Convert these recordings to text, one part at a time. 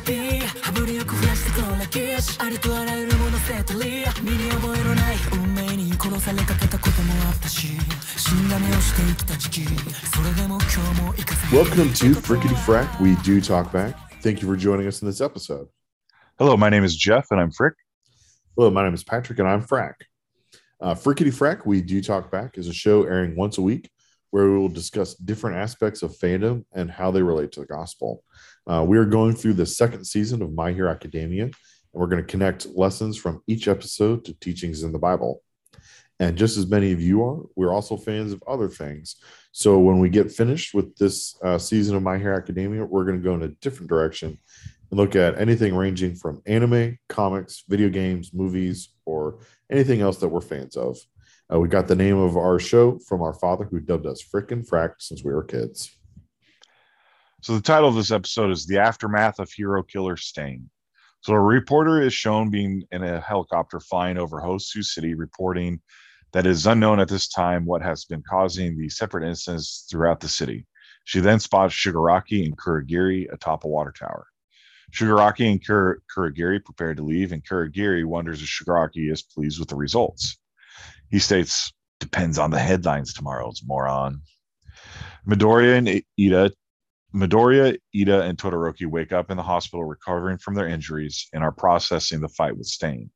recipe 羽振りよく増やしてこなきしありとあらゆるものセトリ身に覚えのない運命に殺されかけたこともあったし。死んだ目をして生きた時期。それでも今日も生かせ Welcome to Frikkity Frak We Do Talk Back. Thank you for joining us in this episode. Hello, my name is Jeff and I'm Frick. Hello, my name is Patrick and I'm Frack. Uh, Frikkity Frak We Do Talk Back is a show airing once a week where we will discuss different aspects of fandom and how they relate to the gospel. Uh, we are going through the second season of My Hero Academia, and we're going to connect lessons from each episode to teachings in the Bible. And just as many of you are, we're also fans of other things. So when we get finished with this uh, season of My Hero Academia, we're going to go in a different direction and look at anything ranging from anime, comics, video games, movies, or anything else that we're fans of. Uh, we got the name of our show from our father who dubbed us Frickin' Frack since we were kids. So, the title of this episode is The Aftermath of Hero Killer Stain. So, a reporter is shown being in a helicopter flying over Hosu City, reporting that it is unknown at this time what has been causing the separate incidents throughout the city. She then spots Shigaraki and Kurogiri atop a water tower. Shigaraki and Kur- Kurogiri prepare to leave, and Kurogiri wonders if Shigaraki is pleased with the results. He states, depends on the headlines tomorrow, moron. Midoriya and Ida, Midoriya, Ida, and Todoroki wake up in the hospital recovering from their injuries and are processing the fight with Stain.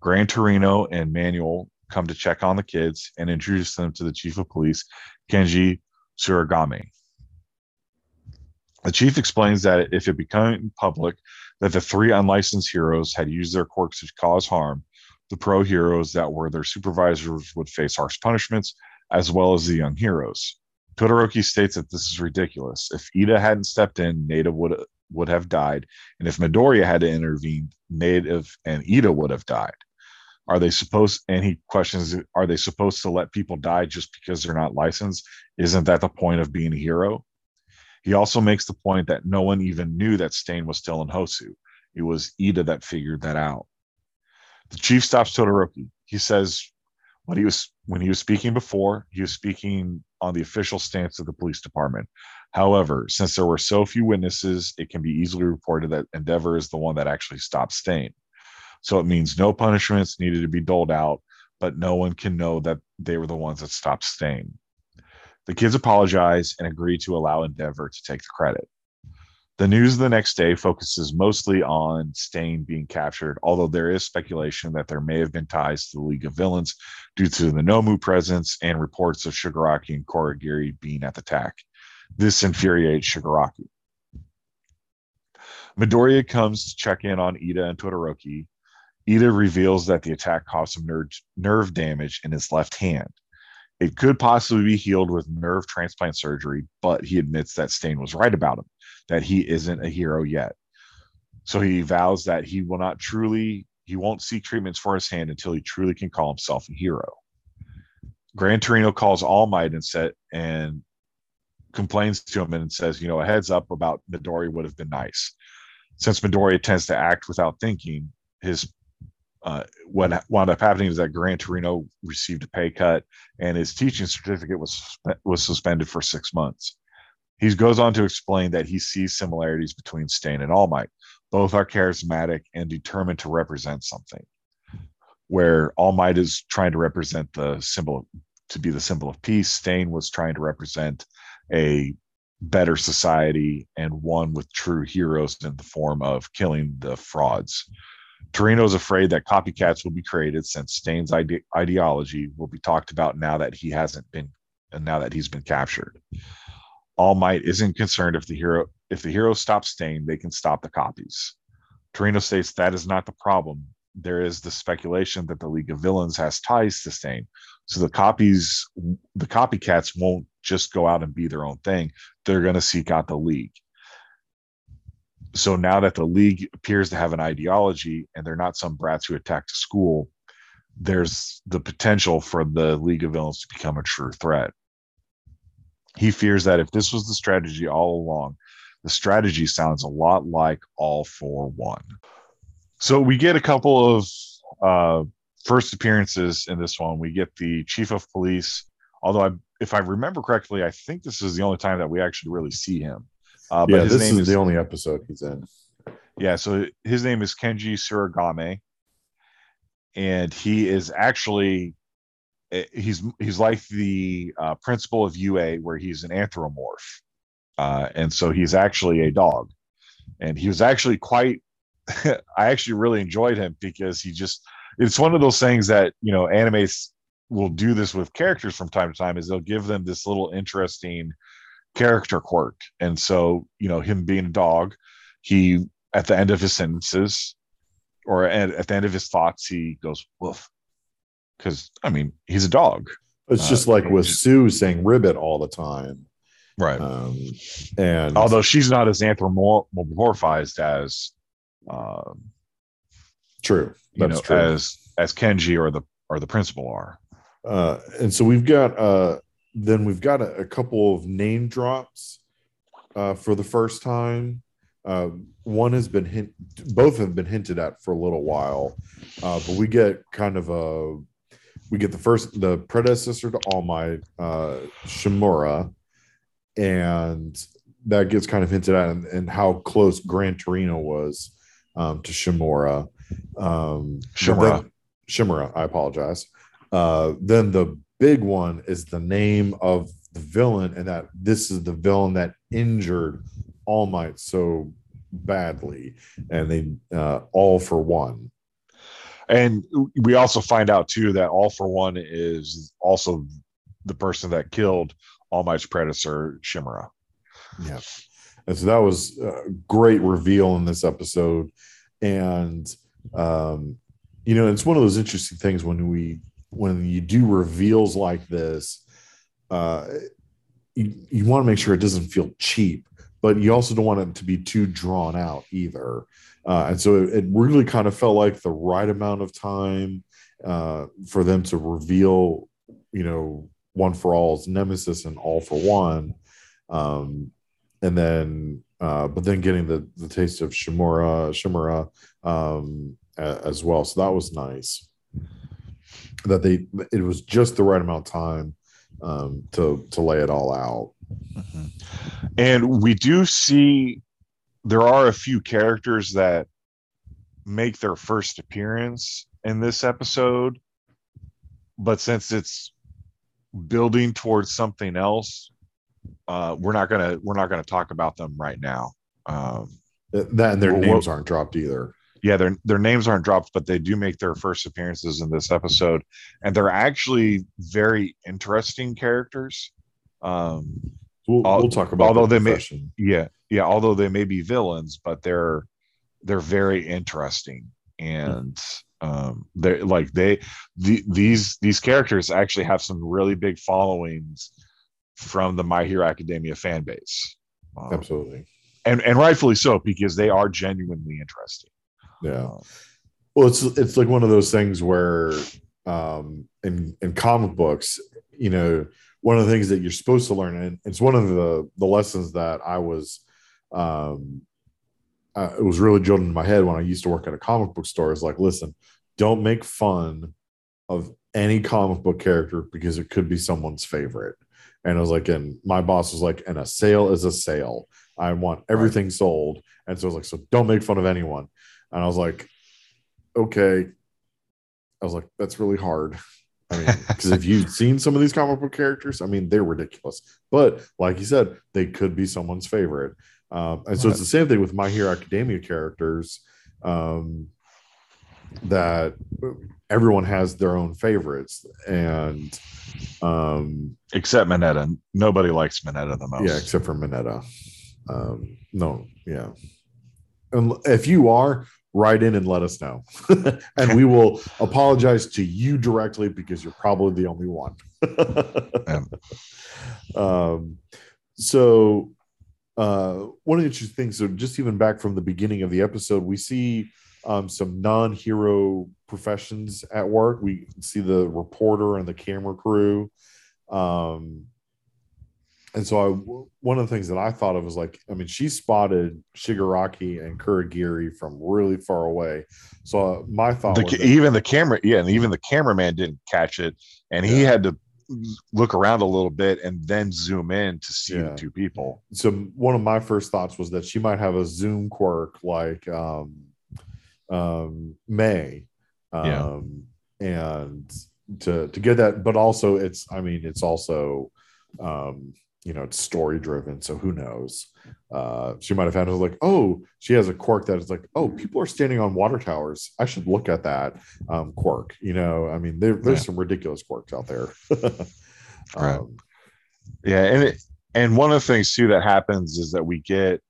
Gran Torino and Manual come to check on the kids and introduce them to the chief of police, Kenji Tsuragamae. The chief explains that if it became public that the three unlicensed heroes had used their quirks to cause harm, the pro heroes that were their supervisors would face harsh punishments, as well as the young heroes. Todoroki states that this is ridiculous. If Ida hadn't stepped in, Native would would have died, and if Midoriya had intervened, intervene, Native and Ida would have died. Are they supposed? And he questions: Are they supposed to let people die just because they're not licensed? Isn't that the point of being a hero? He also makes the point that no one even knew that Stain was still in Hosu. It was Ida that figured that out. The chief stops Todoroki. He says when he was when he was speaking before, he was speaking on the official stance of the police department. However, since there were so few witnesses, it can be easily reported that Endeavor is the one that actually stopped Stain. So it means no punishments needed to be doled out, but no one can know that they were the ones that stopped Stain. The kids apologize and agree to allow Endeavor to take the credit. The news the next day focuses mostly on Stain being captured, although there is speculation that there may have been ties to the League of Villains due to the Nomu presence and reports of Shigaraki and Kurogiri being at the attack. This infuriates Shigaraki. Midoriya comes to check in on Ida and Todoroki. Ida reveals that the attack caused some nerve damage in his left hand. It could possibly be healed with nerve transplant surgery, but he admits that Stain was right about him, that he isn't a hero yet. So he vows that he will not truly, he won't seek treatments for his hand until he truly can call himself a hero. Gran Torino calls All Might and said and complains to him and says, you know, a heads up about Midori would have been nice. Since Midori tends to act without thinking, his uh, what wound up happening is that Gran Torino received a pay cut and his teaching certificate was was suspended for six months. He goes on to explain that he sees similarities between Stain and All Might. Both are charismatic and determined to represent something. Where All Might is trying to represent the symbol to be the symbol of peace, Stain was trying to represent a better society and one with true heroes in the form of killing the frauds. Torino is afraid that copycats will be created since Stain's ide- ideology will be talked about now that he hasn't been and now that he's been captured. All Might isn't concerned if the hero if the hero stops Stain, they can stop the copies. Torino states that is not the problem. There is the speculation that the League of Villains has ties to Stain. So the copies the copycats won't just go out and be their own thing. They're going to seek out the League so now that the league appears to have an ideology and they're not some brats who attacked a school there's the potential for the league of villains to become a true threat. He fears that if this was the strategy all along the strategy sounds a lot like all for one. So we get a couple of uh, first appearances in this one. We get the chief of police although I, if i remember correctly i think this is the only time that we actually really see him uh, but yeah, this is, is, the only episode he's in. Yeah, so his name is Kenji Tsuragamae, and he is actually eh, he's he's like the uh, principal of UA, where he's an anthropomorph, uh, and so he's actually a dog, and he was actually quite. I actually really enjoyed him because he just it's one of those things that you know animes will do this with characters from time to time is they'll give them this little interesting character quirk. And so you know him being a dog he at the end of his sentences or at, at the end of his thoughts he goes woof. Because i mean he's a dog. It's Uh, just like with just- Tsu saying ribbit all the time. right. Um, and although she's not as anthropomorphized as um true, that's know true. as as kenji or the or the principal are. Uh, and so we've got uh, then we've got a, a couple of name drops uh, for the first time. Uh, one has been hint, both have been hinted at for a little while, uh, but we get kind of a we get the first the predecessor to All Might, uh, Shimura, and that gets kind of hinted at and, and how close Gran Torino was um, to Shimura. Um, Shimura. Shimura, I apologize. Uh, then the big one is the name of the villain, and that this is the villain that injured All Might so badly, and they uh, all for one. and we also find out too that all for one is also the person that killed all might's predecessor shimura Yeah. And so that was a great reveal in this episode. And, um, you know, it's one of those interesting things when we, when you do reveals like this, uh, you, you want to make sure it doesn't feel cheap, but you also don't want it to be too drawn out either. Uh, and so it, it really kind of felt like the right amount of time uh, for them to reveal, you know, one for all's nemesis and all for one. Um, and then uh, but then getting the the taste of Shimura Shimura um, as well. So that was nice. That they it was just the right amount of time um, to to lay it all out. and we do see there are a few characters that make their first appearance in this episode but since it's building towards something else uh we're not gonna we're not gonna talk about them right now um That and their Well, names what- aren't dropped either. Yeah their their names aren't dropped but they do make their first appearances in this episode. And they're actually very interesting characters. Um We'll, Al- we'll talk about although the they may- yeah yeah although they may be villains but they're they're very interesting. And um they're like they the, these these characters actually have some really big followings from the my hero academia fan base. Um, Absolutely. and and rightfully so because they are genuinely interesting Yeah. Uh, Well, it's it's like one of those things where um in in comic books, you know, one of the things that you're supposed to learn, and it's one of the the lessons that I was um uh, it was really drilled into my head when I used to work at a comic book store. Is like, listen, don't make fun of any comic book character because it could be someone's favorite. And I was like, and my boss was like, and a sale is a sale. I want everything sold. And so I was like, so don't make fun of anyone. And I was like, okay. I was like, that's really hard. I mean, because if you've seen some of these comic book characters, I mean, they're ridiculous. But like you said, they could be someone's favorite. Um, and so it's the same thing with My Hero Academia characters. Um, that everyone has their own favorites, and um, except mineta nobody likes mineta the most yeah, except for Mineta. Um, no, yeah. And if you are, write in and let us know, and we will apologize to you directly because you're probably the only one. um, so uh, one of the interesting things, so just even back from the beginning of the episode, we see um, some non-hero professions at work. We see the reporter and the camera crew. Um, and so I, one of the things that I thought of was like, I mean, she spotted Shigaraki and Kurogiri from really far away. So uh, my thought the, was ca- that- even the camera yeah and even the cameraman didn't catch it and he had to look around a little bit and then zoom in to see Yeah. the two people. so one of my first thoughts was that she might have a zoom quirk like um um Mei Yeah. um and to to get that but also it's i mean it's also um you know it's story driven so who knows? Uh she might have had it like oh she has a quirk that is like oh people are standing on water towers. I should look at that um quirk you know? I mean there, there's Yeah. some ridiculous quirks out there. Right. um, Yeah, and it, and one of the things too that happens is that we get,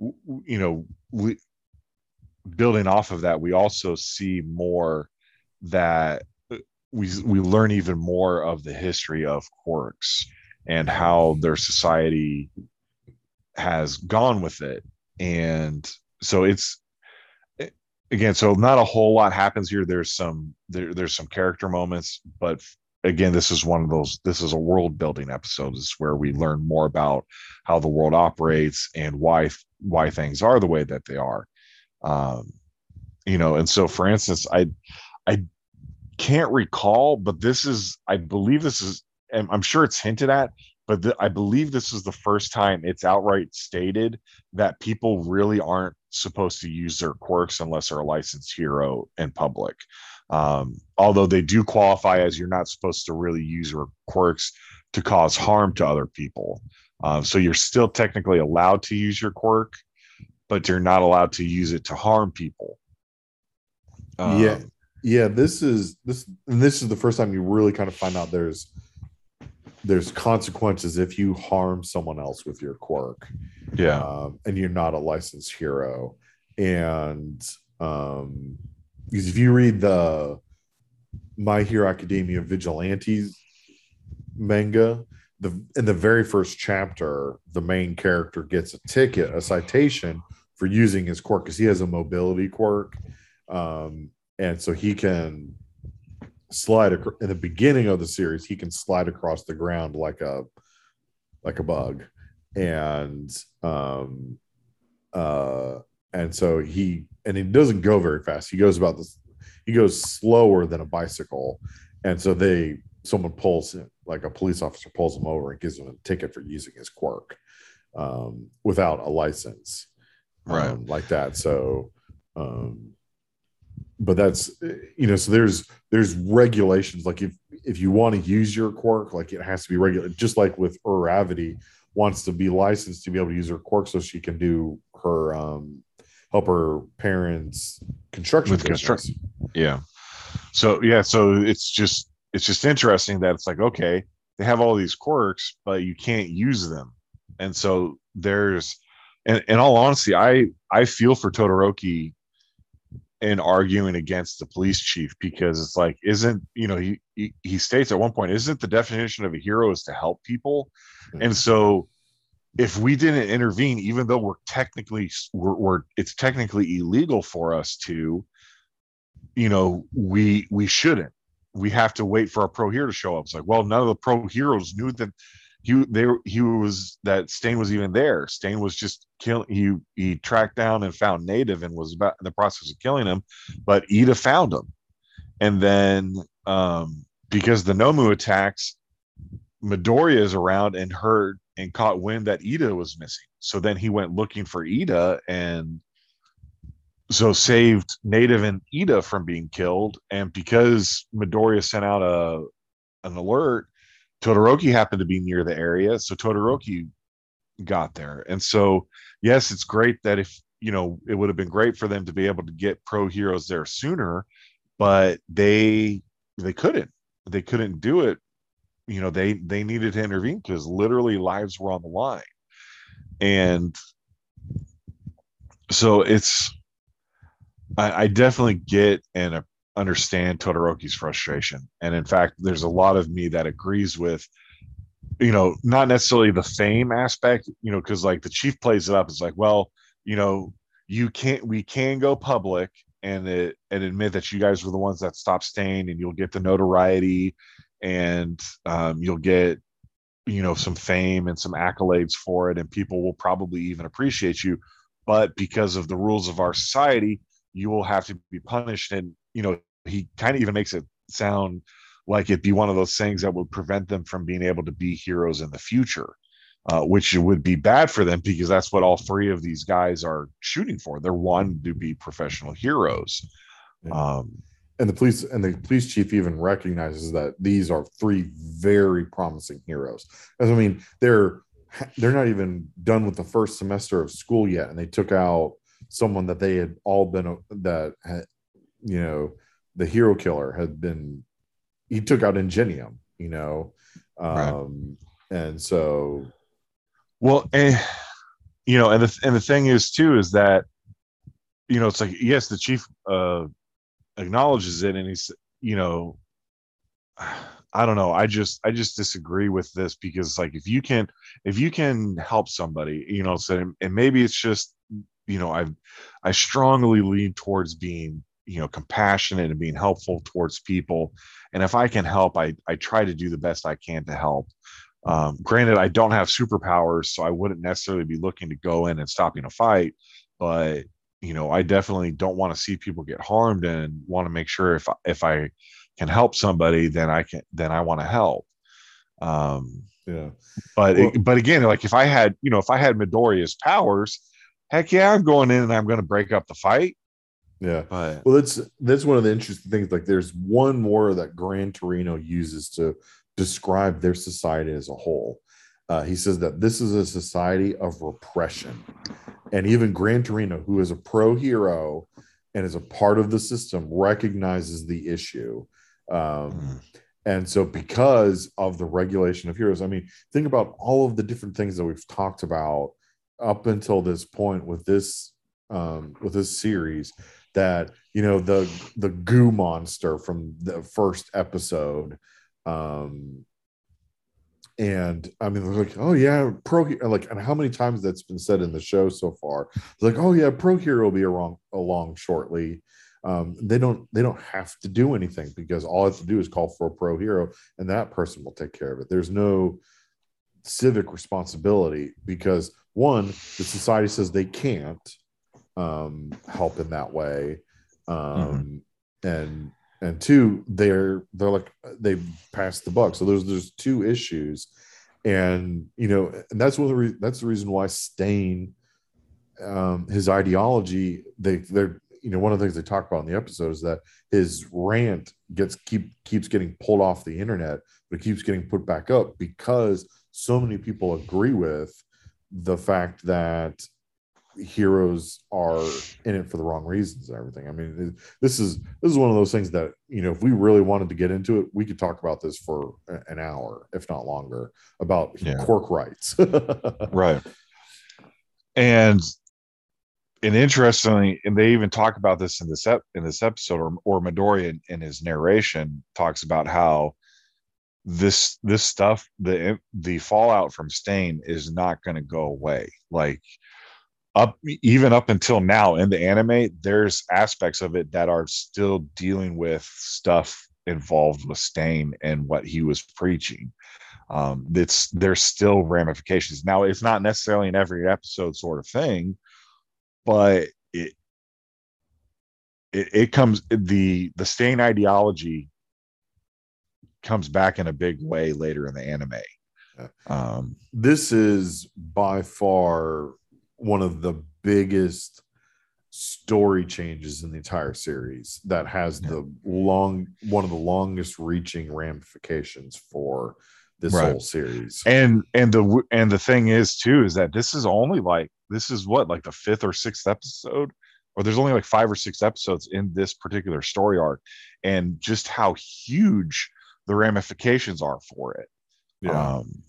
you know, we building off of that, we also see more that uh, we we learn even more of the history of quirks and how their society has gone with it, and so it's again so not a whole lot happens here. There's some there, there's some character moments but again this is one of those this is a world building episode. This is where we learn more about how the world operates and why why things are the way that they are. Um you know and so for instance i i can't recall but this is i believe this is i'm sure it's hinted at but the, i believe this is the first time it's outright stated that people really aren't supposed to use their quirks unless they're a licensed hero in public um, although they do qualify as you're not supposed to really use your quirks to cause harm to other people. Um, so you're still technically allowed to use your quirk, but you're not allowed to use it to harm people. Um, yeah yeah this is this this is the first time you really kind of find out there's there's consequences if you harm someone else with your quirk. Yeah, um, and you're not a licensed hero. And um because if you read the my hero academia vigilantes manga the in the very first chapter the main character gets a ticket a citation for using his quirk because he has a mobility quirk. Um and so he can slide across in the beginning of the series he can slide across the ground like a like a bug. And um uh and so he and he doesn't go very fast. He goes about this he goes slower than a bicycle. And so they someone pulls him like a police officer pulls him over and gives him a ticket for using his quirk um without a license Right. um, like that. So um but that's you know so there's there's regulations like if if you want to use your quirk like it has to be regular just like with Uravity wants to be licensed to be able to use her quirk so she can do her um help her parents construction With construction. yeah. So yeah, so it's just it's just interesting that it's like okay, they have all these quirks, but you can't use them, and so there's, and in all honesty, I I feel for Todoroki in arguing against the police chief because it's like isn't you know he he, he states at one point isn't the definition of a hero is to help people? Hmm. And so if we didn't intervene even though we're technically we're, we're it's technically illegal for us to you know we we shouldn't. We have to wait for a pro hero to show up. It's like well none of the pro heroes knew that he they he was that stain was even there. Stain was just kill he he tracked down and found native and was about in the process of killing him but ida found him. And then um because the nomu attacks midoriya is around and heard and caught wind that ida was missing. So then he went looking for ida and so saved native and ida from being killed. And because midoriya sent out a an alert todoroki happened to be near the area so todoroki got there. And so yes it's great that if you know it would have been great for them to be able to get pro heroes there sooner but they they couldn't. They couldn't do it. You know they they needed to intervene because literally lives were on the line. And so it's I, I definitely get and understand Todoroki's frustration. And in fact, there's a lot of me that agrees with, you know, not necessarily the fame aspect, you know, because like the chief plays it up. It's like, well, you know, you can't, we can go public and it, and admit that you guys were the ones that stopped Stain and you'll get the notoriety and um, you'll get, you know, some fame and some accolades for it. And people will probably even appreciate you. But because of the rules of our society, you will have to be punished and you know he kind of even makes it sound like it'd be one of those things that would prevent them from being able to be heroes in the future uh, which would be bad for them because that's what all three of these guys are shooting for. They're wanting to be professional heroes. Yeah. Um, and the police and the police chief even recognizes that these are three very promising heroes. As I mean, they're they're not even done with the first semester of school yet, and they took out someone that they had all been that had, you know, the hero killer had been. He took out Ingenium, you know, um, right. and so well, and you know, and the and the thing is too is that you know it's like yes, the chief uh, acknowledges it, and he's you know, I don't know. I just I just disagree with this because like if you can if you can help somebody, you know, so and maybe it's just you know I I strongly lean towards being you know compassionate and being helpful towards people and if i can help i i try to do the best i can to help um, granted, I don't have superpowers, so I wouldn't necessarily be looking to go in and stopping a fight, but you know, I definitely don't want to see people get harmed and want to make sure if if I can help somebody, then I can then I want to help. Um, yeah, but well, it, but again, like if I had you know if I had Midoriya's powers, heck yeah, I'm going in and I'm going to break up the fight. Yeah, but well, that's that's one of the interesting things. Like, there's one more that Gran Torino uses to describe their society as a whole. Uh, he says that this is a society of repression. And even Gran Torino, who is a pro hero and is a part of the system, recognizes the issue. Um, mm. And so, because of the regulation of heroes, I mean, think about all of the different things that we've talked about up until this point with this um, with this series. That you know the the goo monster from the first episode um, and I mean, they're like, oh yeah, pro like, and how many times that's been said in the show so far? Like, oh yeah, pro hero will be along along shortly. Um, they don't they don't have to do anything because all I have to do is call for a pro hero, and that person will take care of it. There's no civic responsibility because one, the society says they can't um, help in that way, um, mm-hmm. and and two they're they're like they passed the buck. So there's there's two issues. And you know and that's one of the re- that's the reason why stain um his ideology they they're you know one of the things they talk about in the episode is that his rant gets keep keeps getting pulled off the internet but it keeps getting put back up because so many people agree with the fact that heroes are in it for the wrong reasons and everything. I mean, this is this is one of those things that you know, if we really wanted to get into it, we could talk about this for an hour, if not longer, about yeah. quirk rights. right. And and interestingly, and they even talk about this in this ep- in this episode, or or Midoriya in, in his narration talks about how this this stuff the the fallout from stain is not going to go away like up even up until now in the anime there's aspects of it that are still dealing with stuff involved with stain and what he was preaching. Um it's there's still ramifications. Now it's not necessarily in every episode sort of thing but it it, it comes the the stain ideology comes back in a big way later in the anime. Um this is by far one of the biggest story changes in the entire series that has yeah. the long one of the longest reaching ramifications for this right. whole series and and the and the thing is too is that this is only like this is what like the fifth or sixth episode or there's only like five or six episodes in this particular story arc and just how huge the ramifications are for it yeah um,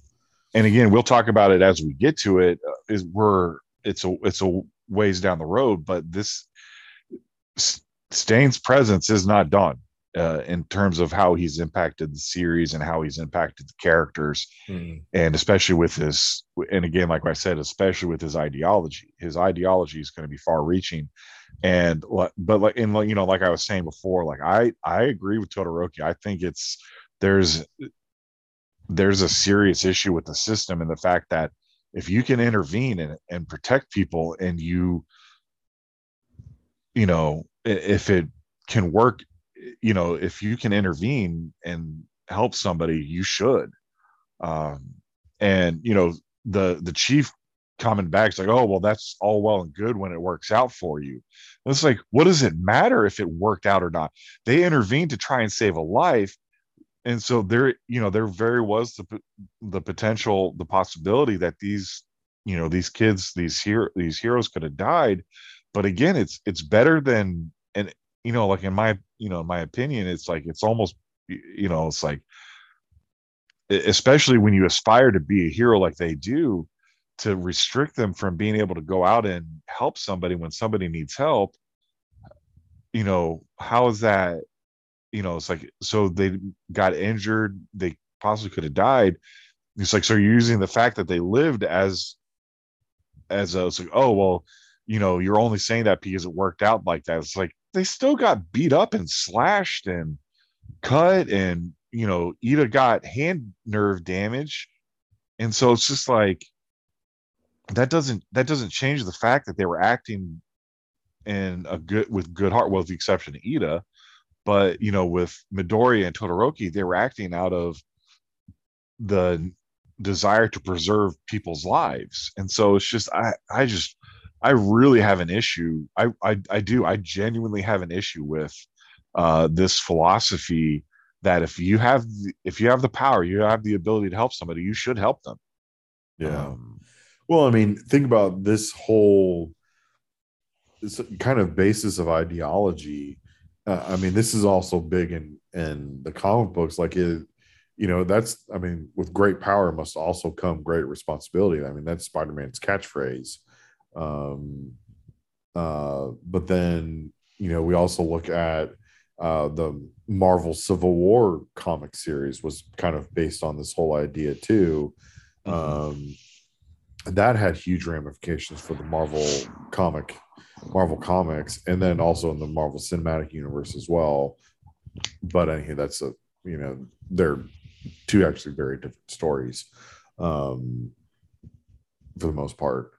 and again we'll talk about it as we get to it uh, is we're it's a it's a ways down the road, but this Stain's presence is not done uh, in terms of how he's impacted the series and how he's impacted the characters, mm. and especially with his and again, like I said, especially with his ideology. His ideology is going to be far-reaching, and but like in you know, like I was saying before, like I I agree with Todoroki. I think it's there's there's a serious issue with the system and the fact that if you can intervene and, and protect people and you you know if it can work you know if you can intervene and help somebody you should. Um and you know the the chief coming back is like oh well that's all well and good when it works out for you. And it's like what does it matter if it worked out or not? They intervened to try and save a life and so there you know there very was the the potential the possibility that these you know these kids these hero these heroes could have died. But again it's it's better than and you know like in my you know in my opinion it's like it's almost you know it's like especially when you aspire to be a hero like they do to restrict them from being able to go out and help somebody when somebody needs help you know how is that you know it's like so they got injured they possibly could have died. It's like so you're using the fact that they lived as as a it's like oh well you know you're only saying that because it worked out like that. It's like they still got beat up and slashed and cut and you know Ida got hand nerve damage. And so it's just like that doesn't that doesn't change the fact that they were acting in a good with good heart well with the exception of Ida but you know with Midori and Todoroki they were acting out of the desire to preserve people's lives. And so it's just I I just I really have an issue. I I, I do. I genuinely have an issue with uh, this philosophy that if you have if you have the power you have the ability to help somebody you should help them. Yeah. Um, well i mean think about this whole this kind of basis of ideology uh, i mean this is also big in in the comic books like it you know that's i mean with great power must also come great responsibility i mean that's spider-man's catchphrase um uh but then you know we also look at uh, the Marvel Civil War comic series was kind of based on this whole idea too. Mm-hmm. Um, that had huge ramifications for the Marvel comic, Marvel comics, and then also in the Marvel Cinematic Universe as well. But anyway, that's a you know they're two actually very different stories um, for the most part.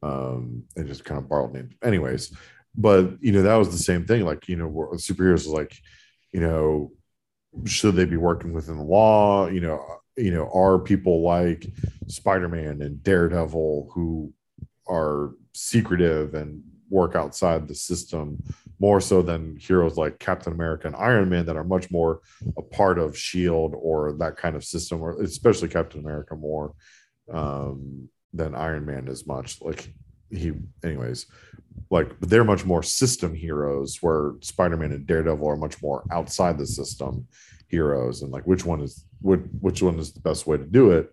Um, and just kind of borrowed names. Anyways, but you know that was the same thing like you know superheroes is like you know should they be working within the law you know you know are people like spider-man and daredevil who are secretive and work outside the system more so than heroes like captain america and iron man that are much more a part of shield or that kind of system or especially captain america more um, than iron man as much. Like he anyways like they're much more system heroes where spider-man and daredevil are much more outside the system heroes. And like which one is which, which one is the best way to do it?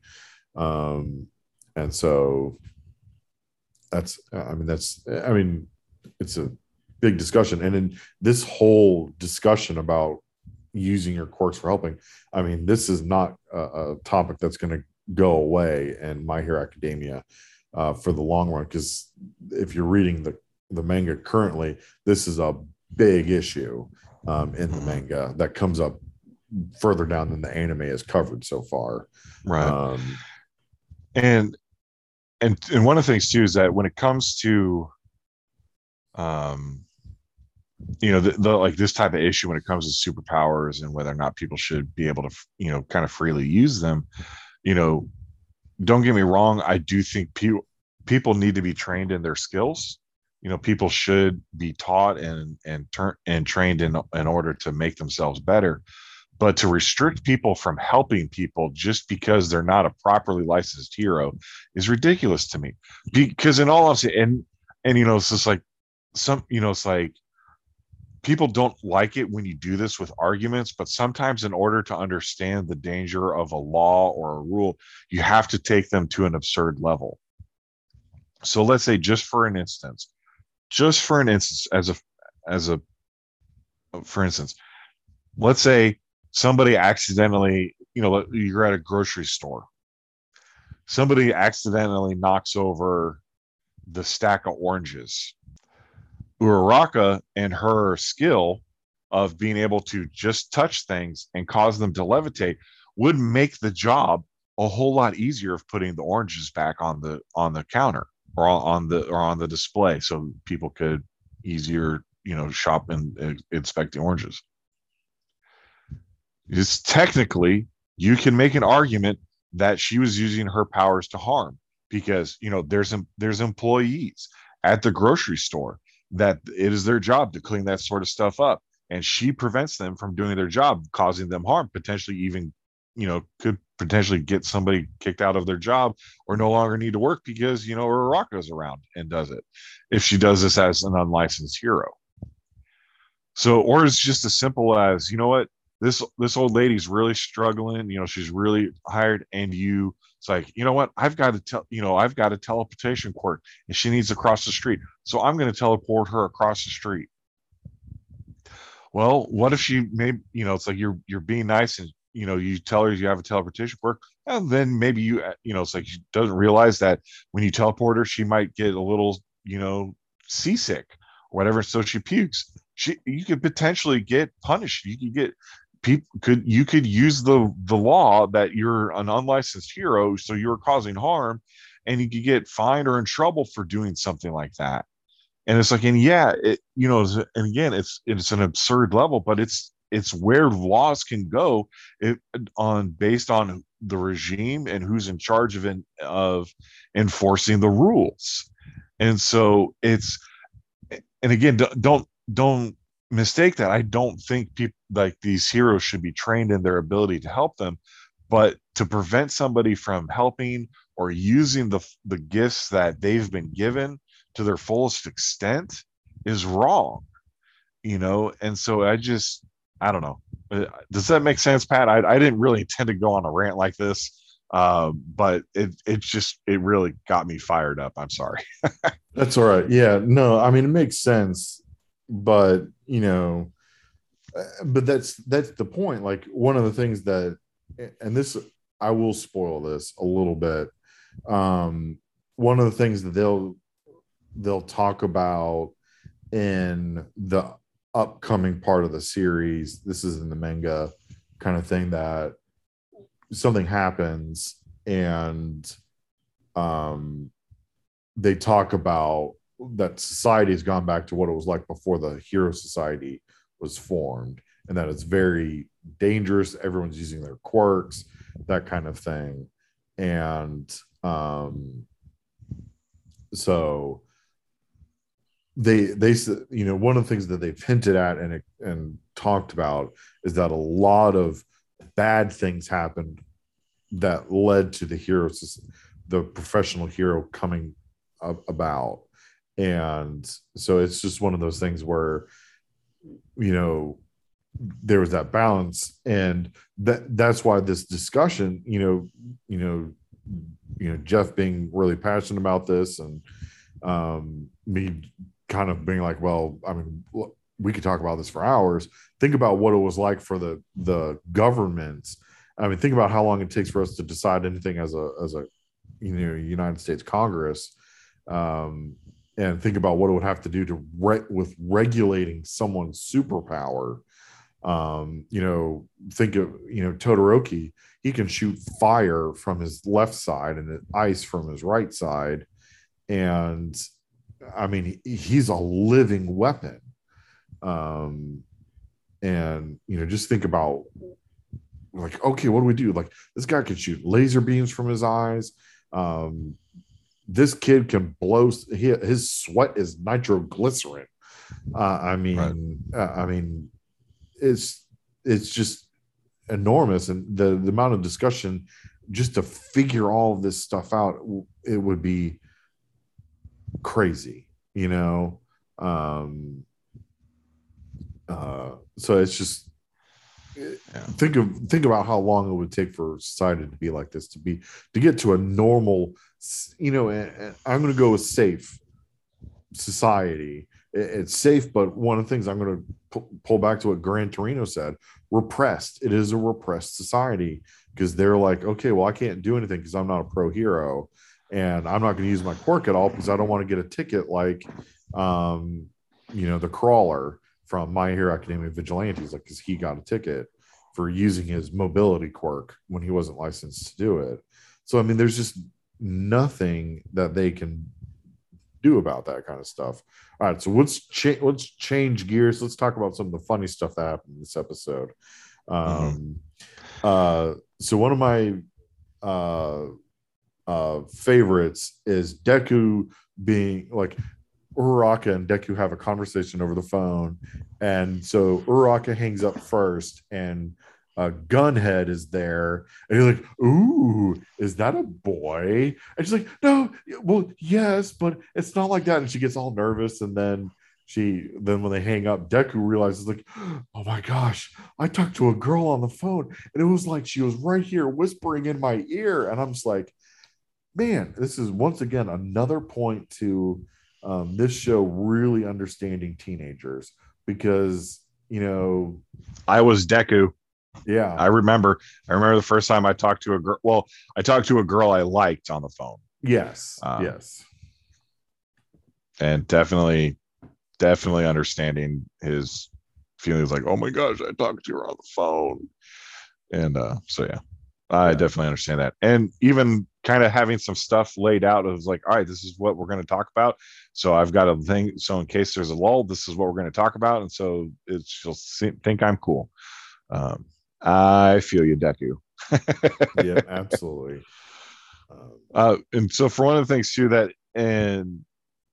Um and so that's i mean that's i mean it's a big discussion and in this whole discussion about using your quirks for helping i mean this is not a, a topic that's going to go away in my hero academia uh, for the long run. Because if you're reading the the manga currently, this is a big issue um, in the mm-hmm. manga that comes up further down than the anime has covered so far. Right. Um, and and and one of the things too is that when it comes to um you know the, the, like this type of issue when it comes to superpowers and whether or not people should be able to you know kind of freely use them you know don't get me wrong i do think people people need to be trained in their skills. You know people should be taught and and turn and trained in in order to make themselves better but to restrict people from helping people just because they're not a properly licensed hero is ridiculous to me because in all honesty and and you know it's just like some you know it's like people don't like it when you do this with arguments, but sometimes in order to understand the danger of a law or a rule, you have to take them to an absurd level. So let's say just for an instance, just for an instance, as a as a for instance, let's say somebody accidentally, you know, you're at a grocery store. Somebody accidentally knocks over the stack of oranges Uraraka and her skill of being able to just touch things and cause them to levitate would make the job a whole lot easier of putting the oranges back on the on the counter or on the or on the display so people could easier you know shop and uh, inspect the oranges Just technically, you can make an argument that she was using her powers to harm because you know there's there's employees at the grocery store that it is their job to clean that sort of stuff up. And she prevents them from doing their job causing them harm potentially even you know could potentially get somebody kicked out of their job or no longer need to work because you know her Rock goes around and does it if she does this as an unlicensed hero. So or it's just as simple as you know what this this old lady's really struggling you know she's really hired and you it's like you know what? I've got to tell you know i've got a teleportation quirk and she needs to cross the street. So i'm going to teleport her across the street. Well what if she maybe you know it's like you're you're being nice and you know you tell her you have a teleportation quirk and then maybe you uh, you know it's like she doesn't realize that when you teleport her she might get a little you know seasick or whatever so she pukes. She you could potentially get punished. You could get people could you could use the the law that you're an unlicensed hero so you're causing harm and you could get fined or in trouble for doing something like that. And it's like and yeah it you know and again it's it's an absurd level but it's it's where laws can go it, on based on the regime and who's in charge of in, of enforcing the rules. And so it's and again don't don't mistake that. I don't think people like these heroes should be trained in their ability to help them but to prevent somebody from helping or using the the gifts that they've been given to their fullest extent is wrong you know? And so i just i don't know. Uh, does that make sense pat? I, I didn't really intend to go on a rant like this uh, but it it just it really got me fired up. I'm sorry. That's all right. Yeah no i mean it makes sense but you know but that's that's the point like one of the things that and this i will spoil this a little bit um one of the things that they'll they'll talk about in the upcoming part of the series. This is in the manga kind of thing that something happens and um they talk about that society has gone back to what it was like before the hero society was formed and that it's very dangerous everyone's using their quirks that kind of thing. And um so they they you know one of the things that they've hinted at and and talked about is that a lot of bad things happened that led to the heroes the professional hero coming about. And so it's just one of those things where you know there was that balance and that that's why this discussion you know you know you know jeff being really passionate about this and um me kind of being like, well, I mean, we could talk about this for hours. Think about what it was like for the the governments. I mean, think about how long it takes for us to decide anything as a as a you know United States Congress, um, and think about what it would have to do to re- with regulating someone's superpower. Um, you know, think of you know Todoroki. He can shoot fire from his left side and ice from his right side, and I mean, he's a living weapon. Um, and you know, just think about like, okay, what do we do? Like, this guy can shoot laser beams from his eyes. Um, this kid can blow. He, his sweat is nitroglycerin. Uh, I mean, right. uh, I mean, it's it's just enormous, and the the amount of discussion just to figure all of this stuff out, it would be crazy, you know. Um, uh, so it's just yeah. think of think about how long it would take for society to be like this to be to get to a normal, you know. I'm going to go with safe society. It's safe, but one of the things I'm going to pull back to what Gran Torino said: repressed. It is a repressed society because they're like, okay, well, I can't do anything because I'm not a pro hero and I'm not going to use my quirk at all because I don't want to get a ticket like, um, you know, the crawler from My Hero Academia Vigilantes, like, because he got a ticket for using his mobility quirk when he wasn't licensed to do it. So, I mean, there's just nothing that they can do about that kind of stuff. All right, so let's cha- let's change gears. Let's talk about some of the funny stuff that happened in this episode. Um, uh, so one of my uh, uh, favorites is Deku being like Uraraka and Deku have a conversation over the phone, and so Uraraka hangs up first, and uh, Gunhead is there, and he's like, "Ooh, is that a boy?" And she's like, "No, well, yes, but it's not like that." And she gets all nervous, and then she, then when they hang up, Deku realizes like, "Oh my gosh, I talked to a girl on the phone, and it was like she was right here whispering in my ear," and I'm just like, "Man, this is once again another point to." Um, this show really understanding teenagers because you know I was Deku. Yeah I remember. I remember the first time I talked to a girl. Well, I talked to a girl I liked on the phone, Yes. Um, yes. and definitely, definitely understanding his feelings. Like, oh my gosh, I talked to her on the phone, and uh, so yeah, I Yeah. definitely understand that. And even kind of having some stuff laid out of like, all right, this is what we're going to talk about. So I've got a thing. So in case there's a lull, this is what we're going to talk about, and so it's she'll see, think I'm cool. Um, I feel you, Deku. Yeah, absolutely. Um, Uh, and so for one of the things too that and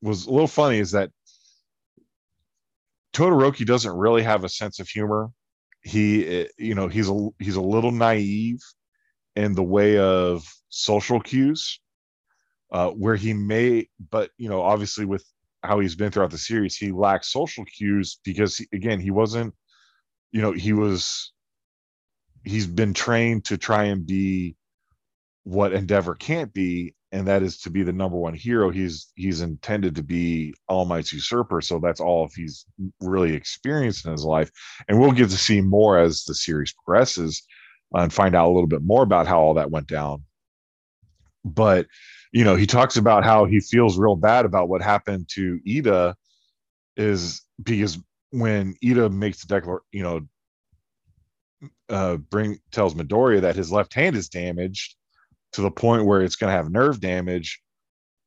was a little funny is that Todoroki doesn't really have a sense of humor. He, eh, you know, he's a he's a little naive in the way of social cues, uh, where he may, but you know, obviously with how he's been throughout the series, he lacks social cues because he, again, he wasn't, you know, he was, he's been trained to try and be what Endeavor can't be, and that is to be the number one hero. He's he's intended to be All Might's usurper, so that's all if he's really experienced in his life. And we'll get to see more as the series progresses and find out a little bit more about how all that went down. But you know, he talks about how he feels real bad about what happened to Iida, is because when Iida makes the declaration, you know, uh, bring tells Midoriya that his left hand is damaged to the point where it's going to have nerve damage.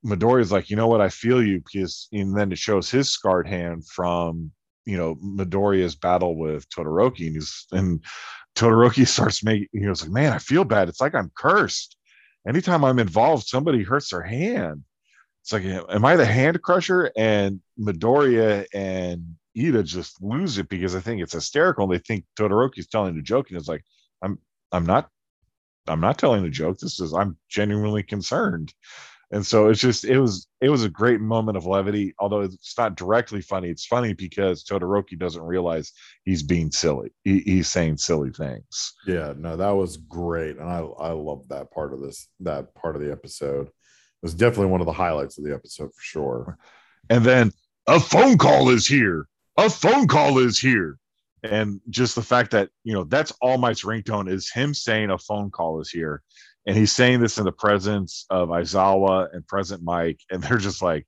Midoriya's like, you know what? I feel you because, and then it shows his scarred hand from, you know, Midoriya's battle with Todoroki. And he's, and Todoroki starts making, he was like, man, I feel bad. It's like I'm cursed. Anytime I'm involved, somebody hurts their hand. It's like, am I the hand crusher? And Midoriya and Iida just lose it because I think it's hysterical. And They think Todoroki's telling a joke, and it's like, I'm, I'm not I'm not telling a joke. This is I'm genuinely concerned. And so it's just it was it was a great moment of levity. Although it's not directly funny, it's funny because Todoroki doesn't realize he's being silly. He, he's saying silly things. yeah, no, that was great. And I I love that part of this, that part of the episode. It was definitely one of the highlights of the episode for sure. And then a phone call is here. A phone call is here. And just the fact that you know that's All Might's ringtone is him saying a phone call is here, and he's saying this in the presence of Aizawa and Present Mike, and they're just like,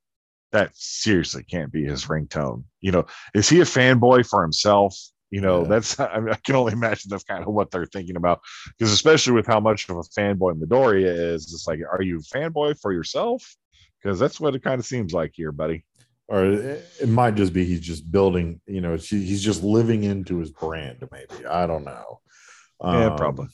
that seriously can't be his ringtone. You know, is he a fanboy for himself? You know, Yeah. that's I, mean, I can only imagine that's kind of what they're thinking about because especially with how much of a fanboy Midoriya is, it's like, are you a fanboy for yourself? Because that's what it kind of seems like here, buddy. Or it, might just be he's just building, you know, he's just living into his brand, maybe. I don't know. Yeah, Um, probably.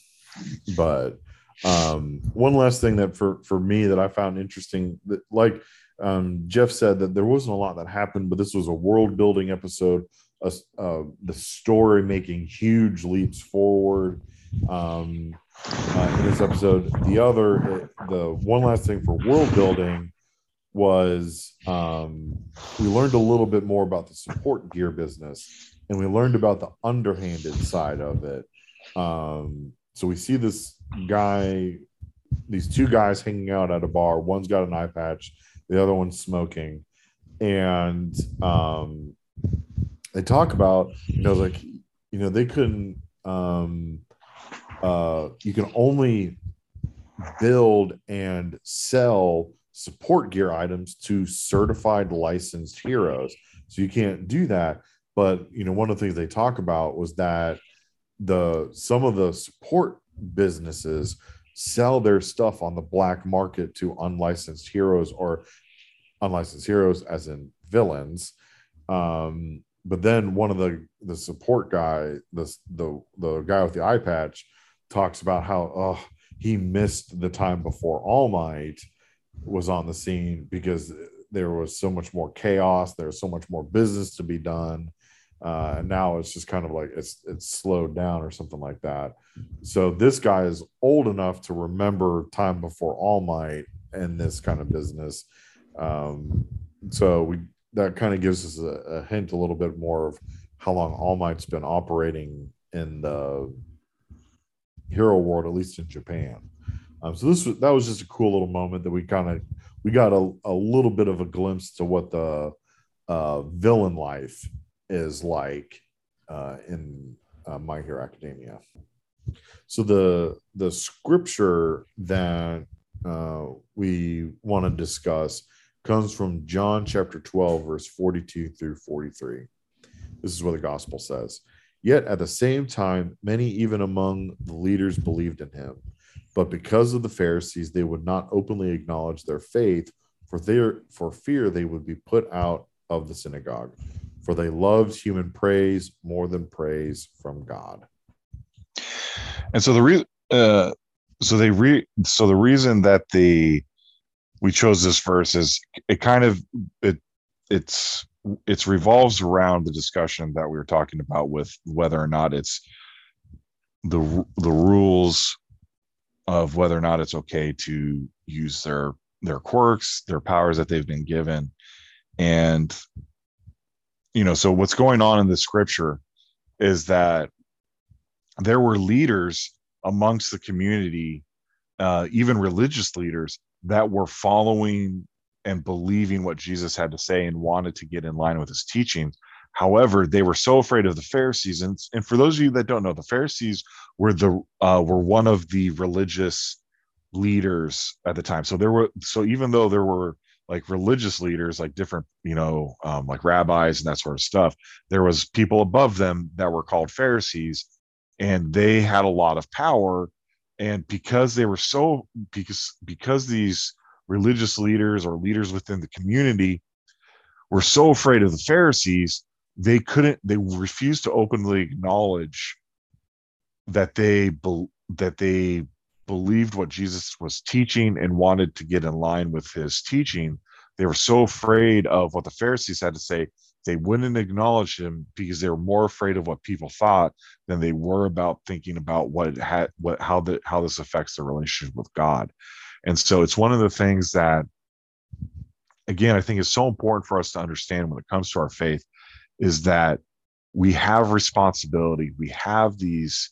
but um one last thing that for for me that i found interesting that like um jeff said that there wasn't a lot that happened but this was a world building episode uh, uh the story making huge leaps forward um uh, in this episode the other the one last thing for world building was um we learned a little bit more about the support gear business and we learned about the underhanded side of it um so we see this guy, these two guys hanging out at a bar. One's got an eye patch, the other one's smoking. And um, they talk about, you know, like, you know, they couldn't, um, uh, you can only build and sell support gear items to certified licensed heroes. So you can't do that. But, you know, one of the things they talk about was that the some of the support businesses sell their stuff on the black market to unlicensed heroes or unlicensed heroes as in villains um but then one of the the support guy, the the the guy with the eye patch, talks about how oh he missed the time before All Might was on the scene because there was so much more chaos. There's so much more business to be done. Uh, and now it's just kind of like it's it's slowed down or something like that. So this guy is old enough to remember time before All Might and this kind of business. Um, so we that kind of gives us a, a, hint a little bit more of how long All Might's been operating in the hero world, at least in Japan. Um, so this was that was just a cool little moment that we kind of we got a, a little bit of a glimpse to what the uh, villain life is like uh, in uh, My Hero Academia. So the the scripture that uh, we want to discuss comes from John chapter 12, verse 42 through 43. This is what the gospel says. Yet at the same time, many even among the leaders believed in him. But because of the Pharisees, they would not openly acknowledge their faith, for their for fear they would be put out of the synagogue. For they loved human praise more than praise from God. And so the re- uh, so they re so the reason that the we chose this verse is it kind of it it's it's revolves around the discussion that we were talking about with whether or not it's the the rules of whether or not it's okay to use their their quirks, their powers that they've been given. And you know, so what's going on in the scripture is that there were leaders amongst the community, uh, even religious leaders, that were following and believing what Jesus had to say and wanted to get in line with his teachings. However, they were so afraid of the Pharisees, and, and for those of you that don't know, the Pharisees were the uh, were one of the religious leaders at the time. So there were so even though there were like religious leaders, like different you know um, like rabbis and that sort of stuff, there was people above them that were called Pharisees, and they had a lot of power. And because they were so because because these religious leaders or leaders within the community were so afraid of the Pharisees, they couldn't they refused to openly acknowledge that they be, that they believed what Jesus was teaching and wanted to get in line with his teaching they were so afraid of what the Pharisees had to say they wouldn't acknowledge him because they were more afraid of what people thought than they were about thinking about what had what how the how this affects their relationship with God. And so it's one of the things that again I think is so important for us to understand when it comes to our faith is that we have responsibility, we have these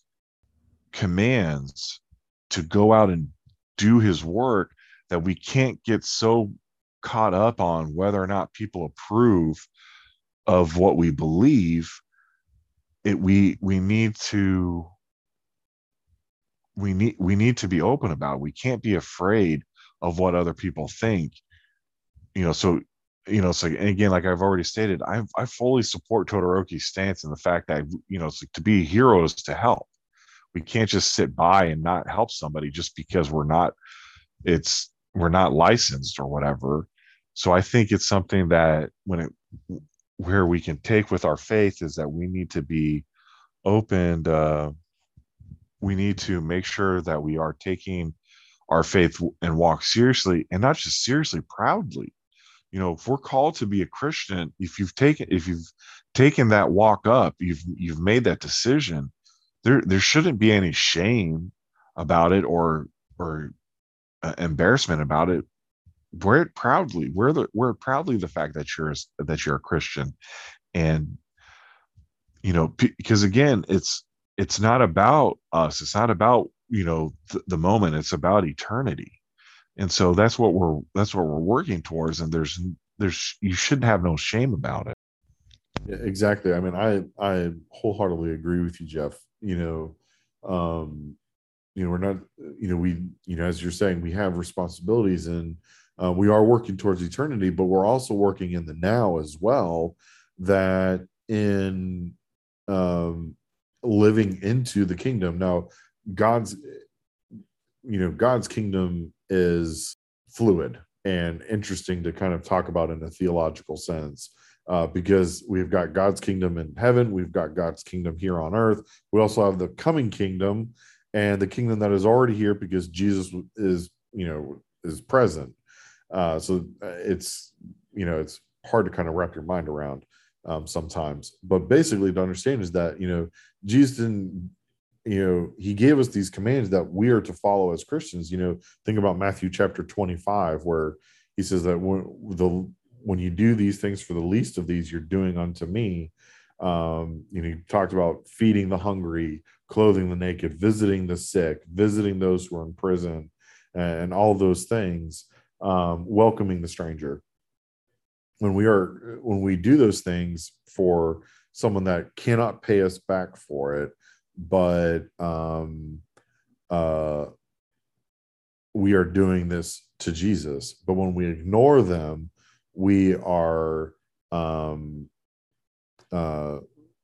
commands to go out and do his work that we can't get so caught up on whether or not people approve of what we believe. It we we need to we need we need to be open about it. we can't be afraid of what other people think. You know so you know, so again, like I've already stated, I I fully support Todoroki's stance and the fact that you know, it's like to be heroes to help. We can't just sit by and not help somebody just because we're not it's we're not licensed or whatever. So I think it's something that when it where we can take with our faith is that we need to be open. Uh, we need to make sure that we are taking our faith and walk seriously and not just seriously proudly you know if we're called to be a christian if you've taken if you've taken that walk up you've you've made that decision there there shouldn't be any shame about it or or uh, embarrassment about it. Wear it proudly. Wear the wear proudly the fact that you're that you're a christian. And you know because again it's it's not about us. It's not about you know th- the moment. It's about eternity and so that's what we're that's what we're working towards and there's there's you shouldn't have no shame about it. Yeah, exactly. I mean i i wholeheartedly agree with you jeff you know um you know we're not you know we you know as you're saying we have responsibilities and uh, we are working towards eternity but we're also working in the now as well that in um living into the kingdom. Now god's you know god's kingdom is fluid and interesting to kind of talk about in a theological sense uh, because we've got God's kingdom in heaven, we've got God's kingdom here on earth. We also have the coming kingdom and the kingdom that is already here because Jesus is, you know, is present. Uh, so uh, it's, you know, it's hard to kind of wrap your mind around um, sometimes. But basically, to understand is that you know Jesus didn't you know he gave us these commands that we are to follow as christians. You know think about matthew chapter 25 where he says that when the when you do these things for the least of these you're doing unto me. Um you know he talked about feeding the hungry clothing the naked visiting the sick visiting those who are in prison and all those things um welcoming the stranger. When we are when we do those things for someone that cannot pay us back for it but um, uh, we are doing this to Jesus. But when we ignore them, we are um, uh,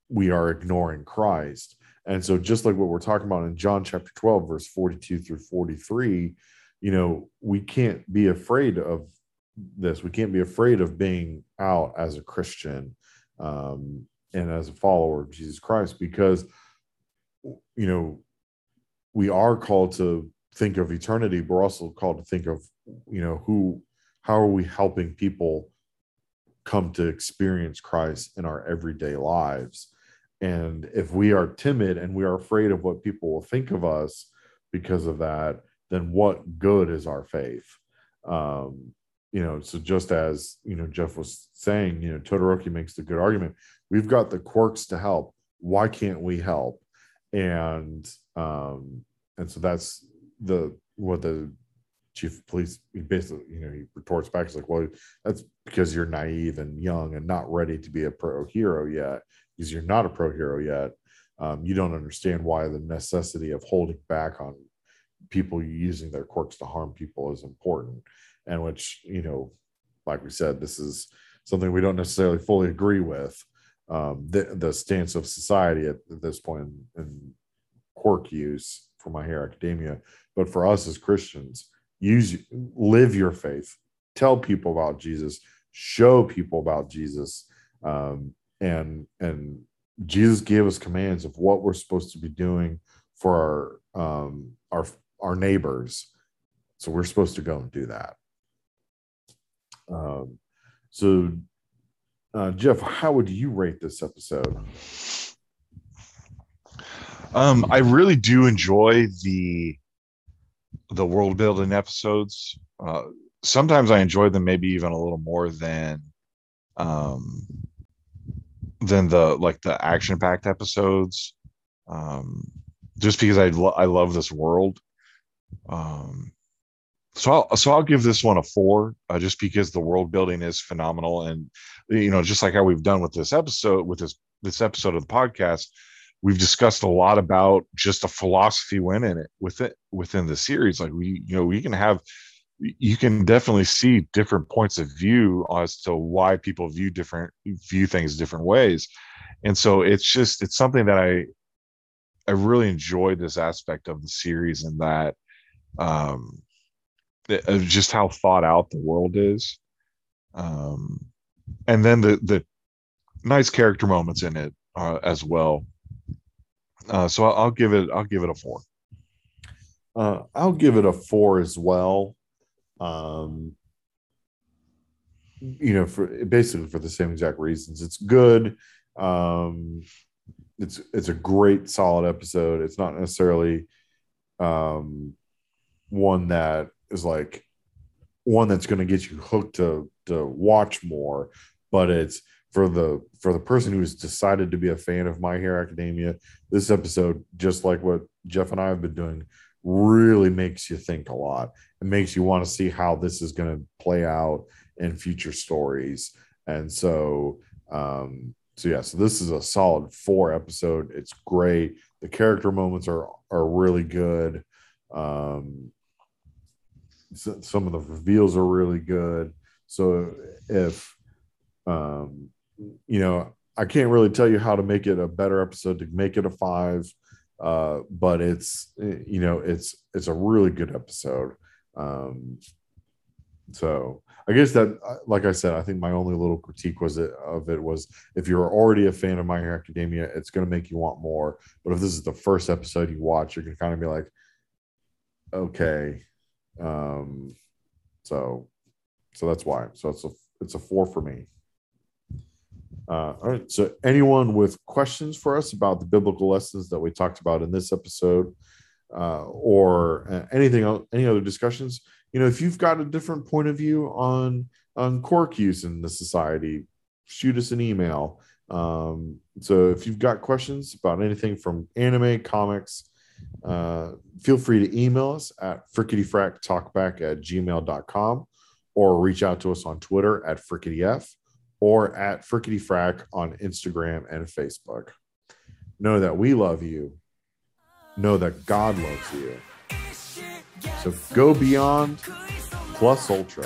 we are ignoring Christ. And so, just like what we're talking about in John chapter 12, verse 42 through 43, you know, we can't be afraid of this. We can't be afraid of being out as a Christian um, and as a follower of Jesus Christ because you know, we are called to think of eternity, but we're also called to think of, you know, who, how are we helping people come to experience Christ in our everyday lives? And if we are timid and we are afraid of what people will think of us because of that, then what good is our faith? Um, you know, so just as you know, Jeff was saying, you know, Todoroki makes the good argument. We've got the quirks to help. Why can't we help? And um and so that's the what the chief of police he basically you know he retorts back he's like well that's because you're naive and young and not ready to be a pro hero yet. Because you're not a pro hero yet. Um, you don't understand why the necessity of holding back on people using their quirks to harm people is important. And which you know like we said this is something we don't necessarily fully agree with um, the, the stance of society at, at this point in, quirk use for my Hero Academia. But for us as Christians, use live your faith, tell people about Jesus, show people about Jesus, um, and and Jesus gave us commands of what we're supposed to be doing for our um, our our neighbors. So we're supposed to go and do that. Um, so uh, Jeff, how would you rate this episode? Um, I really do enjoy the the world building episodes. Uh, sometimes I enjoy them maybe even a little more than um, than the like the action packed episodes. Um, just because I lo- I love this world. Um, so I'll so I'll give this one a four, uh, just because the world building is phenomenal, and you know, just like how we've done with this episode, with this this episode of the podcast, we've discussed a lot about just the philosophy within it within within the series. Like we, you know, we can have you can definitely see different points of view as to why people view different view things different ways, and so it's just it's something that I I really enjoyed this aspect of the series and that um of just how thought out the world is. Um and then the the nice character moments in it uh, as well. Uh so I'll, I'll, give it i'll give it a four. Uh i'll give it a four as well. Um you know for basically for the same exact reasons. It's good. Um it's it's a great solid episode. It's not necessarily um one that is like one that's going to get you hooked to to watch more but it's for the for the person who's decided to be a fan of My Hero Academia this episode just like what jeff and i have been doing really makes you think a lot. It makes you want to see how this is going to play out in future stories. And so um so yeah so this is a solid four episode. It's great. The character moments are are really good. Um some of the reveals are really good. So if um, you know, I can't really tell you how to make it a better episode to make it a five, uh, but it's you know it's it's a really good episode. Um, So I guess that, uh, like I said, I think my only little critique was it of it was if you're already a fan of My Hero Academia, it's going to make you want more. But if this is the first episode you watch, you're going to kind of be like, okay, um, so so that's why. So it's a it's a four for me. Uh, all right. So anyone with questions for us about the biblical lessons that we talked about in this episode, uh, or uh, anything else, any other discussions, you know, if you've got a different point of view on on quirk use in the society, shoot us an email. Um, so if you've got questions about anything from anime, comics, uh, feel free to email us at frikkityfraktalkback at gmail.com or reach out to us on Twitter at frikkityf or at frikkityfrak on Instagram and Facebook. Know that we love you. Know that God loves you. So go beyond plus ultra.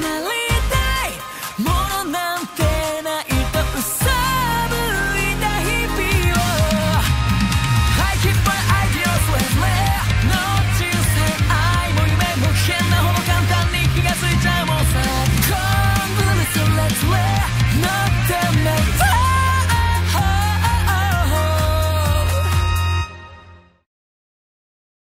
my life.